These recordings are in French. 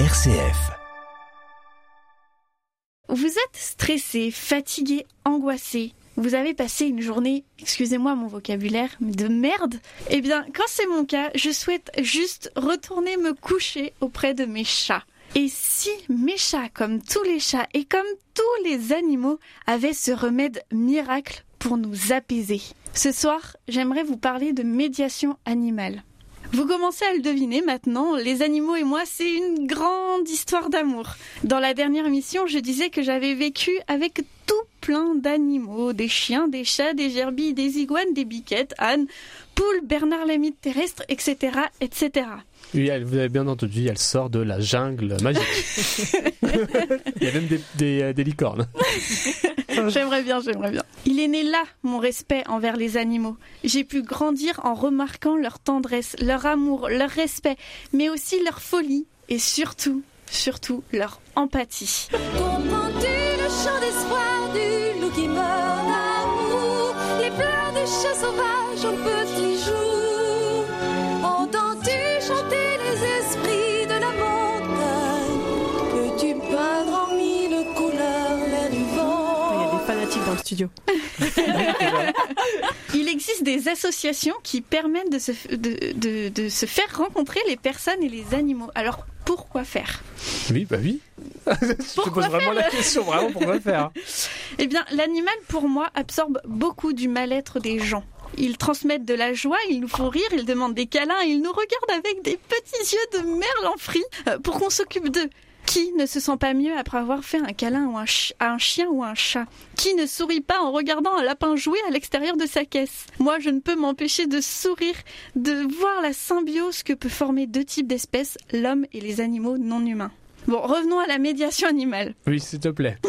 RCF. Vous êtes stressé, fatigué, angoissé. Vous avez passé une journée, excusez-moi mon vocabulaire, de merde Eh bien, quand c'est mon cas, je souhaite juste retourner me coucher auprès de mes chats. Et si mes chats, comme tous les chats et comme tous les animaux, avaient ce remède miracle pour nous apaiser Ce soir, j'aimerais vous parler de médiation animale. Vous commencez à le deviner maintenant, les animaux et moi, c'est une grande histoire d'amour. Dans la dernière émission, je disais que j'avais vécu avec tout plein d'animaux, des chiens, des chats, des gerbilles, des iguanes, des biquettes, Anne, poules, Bernard Lamite terrestre, etc., etc. Oui, elle, vous avez bien entendu, elle sort de la jungle magique. Il y a même des, des, euh, des licornes. J'aimerais bien, j'aimerais bien. Il est né là, mon respect envers les animaux. J'ai pu grandir en remarquant leur tendresse, leur amour, leur respect, mais aussi leur folie et surtout, surtout leur empathie. Comprends-tu le chant d'espoir du loup qui meurt d'amour? Les pleurs du chat studio. Il existe des associations qui permettent de se, de, de- de se faire rencontrer les personnes et les animaux. Alors, pourquoi faire? Oui, bah oui. Je te Pourquoi pose vraiment la question, vraiment, pourquoi faire? Eh bien, l'animal, pour moi, absorbe beaucoup du mal-être des gens. Ils transmettent de la joie, ils nous font rire, ils demandent des câlins, ils nous regardent avec des petits yeux de merle en frit euh, pour qu'on s'occupe d'eux. Qui ne se sent pas mieux après avoir fait un câlin à un chien ou un chat? Qui ne sourit pas en regardant un lapin jouer à l'extérieur de sa caisse? Moi, je ne peux m'empêcher de sourire, de voir la symbiose que peut former deux types d'espèces, l'homme et les animaux non humains. Bon, revenons à la médiation animale. Oui, s'il te plaît.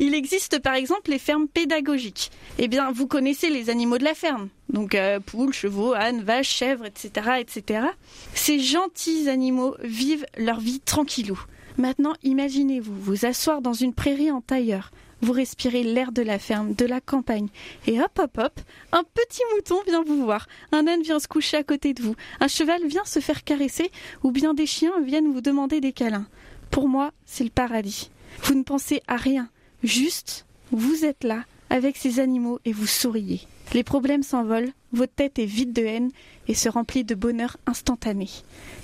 Il existe par exemple les fermes pédagogiques. Eh bien, vous connaissez les animaux de la ferme, donc euh, poules, chevaux, ânes, vaches, chèvres, etc., etc. Ces gentils animaux vivent leur vie tranquillou. Maintenant, imaginez-vous vous asseoir dans une prairie en tailleur. Vous respirez l'air de la ferme, de la campagne, et hop hop hop, un petit mouton vient vous voir, un âne vient se coucher à côté de vous, un cheval vient se faire caresser, ou bien des chiens viennent vous demander des câlins. Pour moi, c'est le paradis. Vous ne pensez à rien, Juste, vous êtes là avec ces animaux et vous souriez. Les problèmes s'envolent, votre tête est vide de haine et se remplit de bonheur instantané.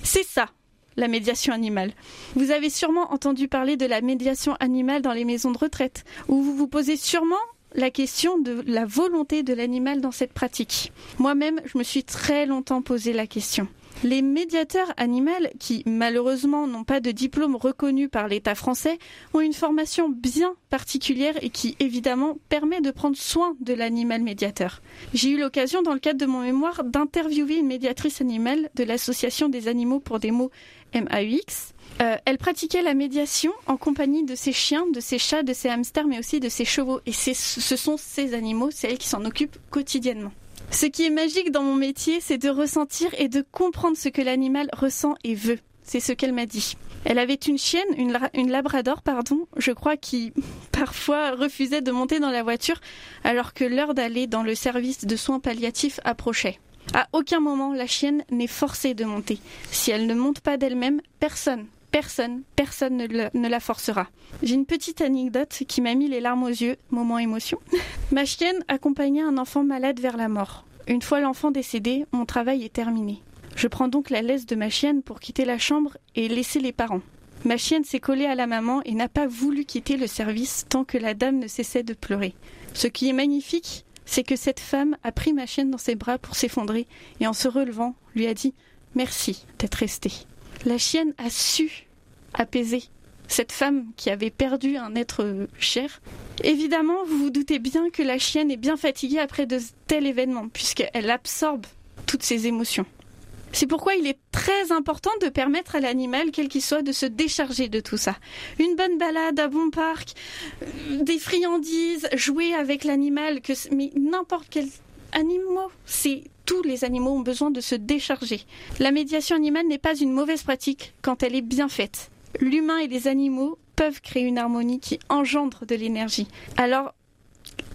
C'est ça, la médiation animale. Vous avez sûrement entendu parler de la médiation animale dans les maisons de retraite, où vous vous posez sûrement la question de la volonté de l'animal dans cette pratique. Moi-même, je me suis très longtemps posé la question. Les médiateurs animaux, qui malheureusement n'ont pas de diplôme reconnu par l'État français, ont une formation bien particulière et qui évidemment permet de prendre soin de l'animal médiateur. J'ai eu l'occasion dans le cadre de mon mémoire d'interviewer une médiatrice animale de l'association des animaux pour des mots MAUX. Euh, elle pratiquait la médiation en compagnie de ses chiens, de ses chats, de ses hamsters, mais aussi de ses chevaux. Et ce sont ces animaux, c'est elle qui s'en occupe quotidiennement. Ce qui est magique dans mon métier, c'est de ressentir et de comprendre ce que l'animal ressent et veut. C'est ce qu'elle m'a dit. Elle avait une chienne, une, une labrador, pardon, je crois, qui parfois refusait de monter dans la voiture alors que l'heure d'aller dans le service de soins palliatifs approchait. À aucun moment, la chienne n'est forcée de monter. Si elle ne monte pas d'elle-même, personne, personne, personne ne, ne la forcera. J'ai une petite anecdote qui m'a mis les larmes aux yeux, moment émotion. Ma chienne accompagnait un enfant malade vers la mort. Une fois l'enfant décédé, mon travail est terminé. Je prends donc la laisse de ma chienne pour quitter la chambre et laisser les parents. Ma chienne s'est collée à la maman et n'a pas voulu quitter le service tant que la dame ne cessait de pleurer. Ce qui est magnifique, c'est que cette femme a pris ma chienne dans ses bras pour s'effondrer et en se relevant, lui a dit Merci d'être restée. La chienne a su apaiser cette femme qui avait perdu un être cher. Évidemment, vous vous doutez bien que la chienne est bien fatiguée après de tels événements, puisqu'elle absorbe toutes ces émotions. C'est pourquoi il est très important de permettre à l'animal, quel qu'il soit, de se décharger de tout ça. Une bonne balade à bon parc, des friandises, jouer avec l'animal, mais n'importe quel animal, tous les animaux ont besoin de se décharger. La médiation animale n'est pas une mauvaise pratique quand elle est bien faite. L'humain et les animaux peuvent créer une harmonie qui engendre de l'énergie. Alors,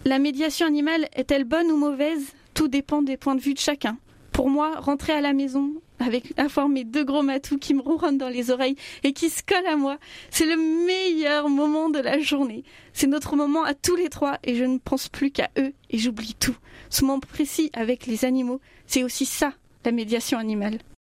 la médiation animale est-elle bonne ou mauvaise? Tout dépend des points de vue de chacun. Pour moi, rentrer à la maison avec avoir mes deux gros matous qui me ronronnent dans les oreilles et qui se collent à moi, c'est le meilleur moment de la journée. C'est notre moment à tous les trois et je ne pense plus qu'à eux et j'oublie tout. Ce moment précis avec les animaux, c'est aussi ça, la médiation animale.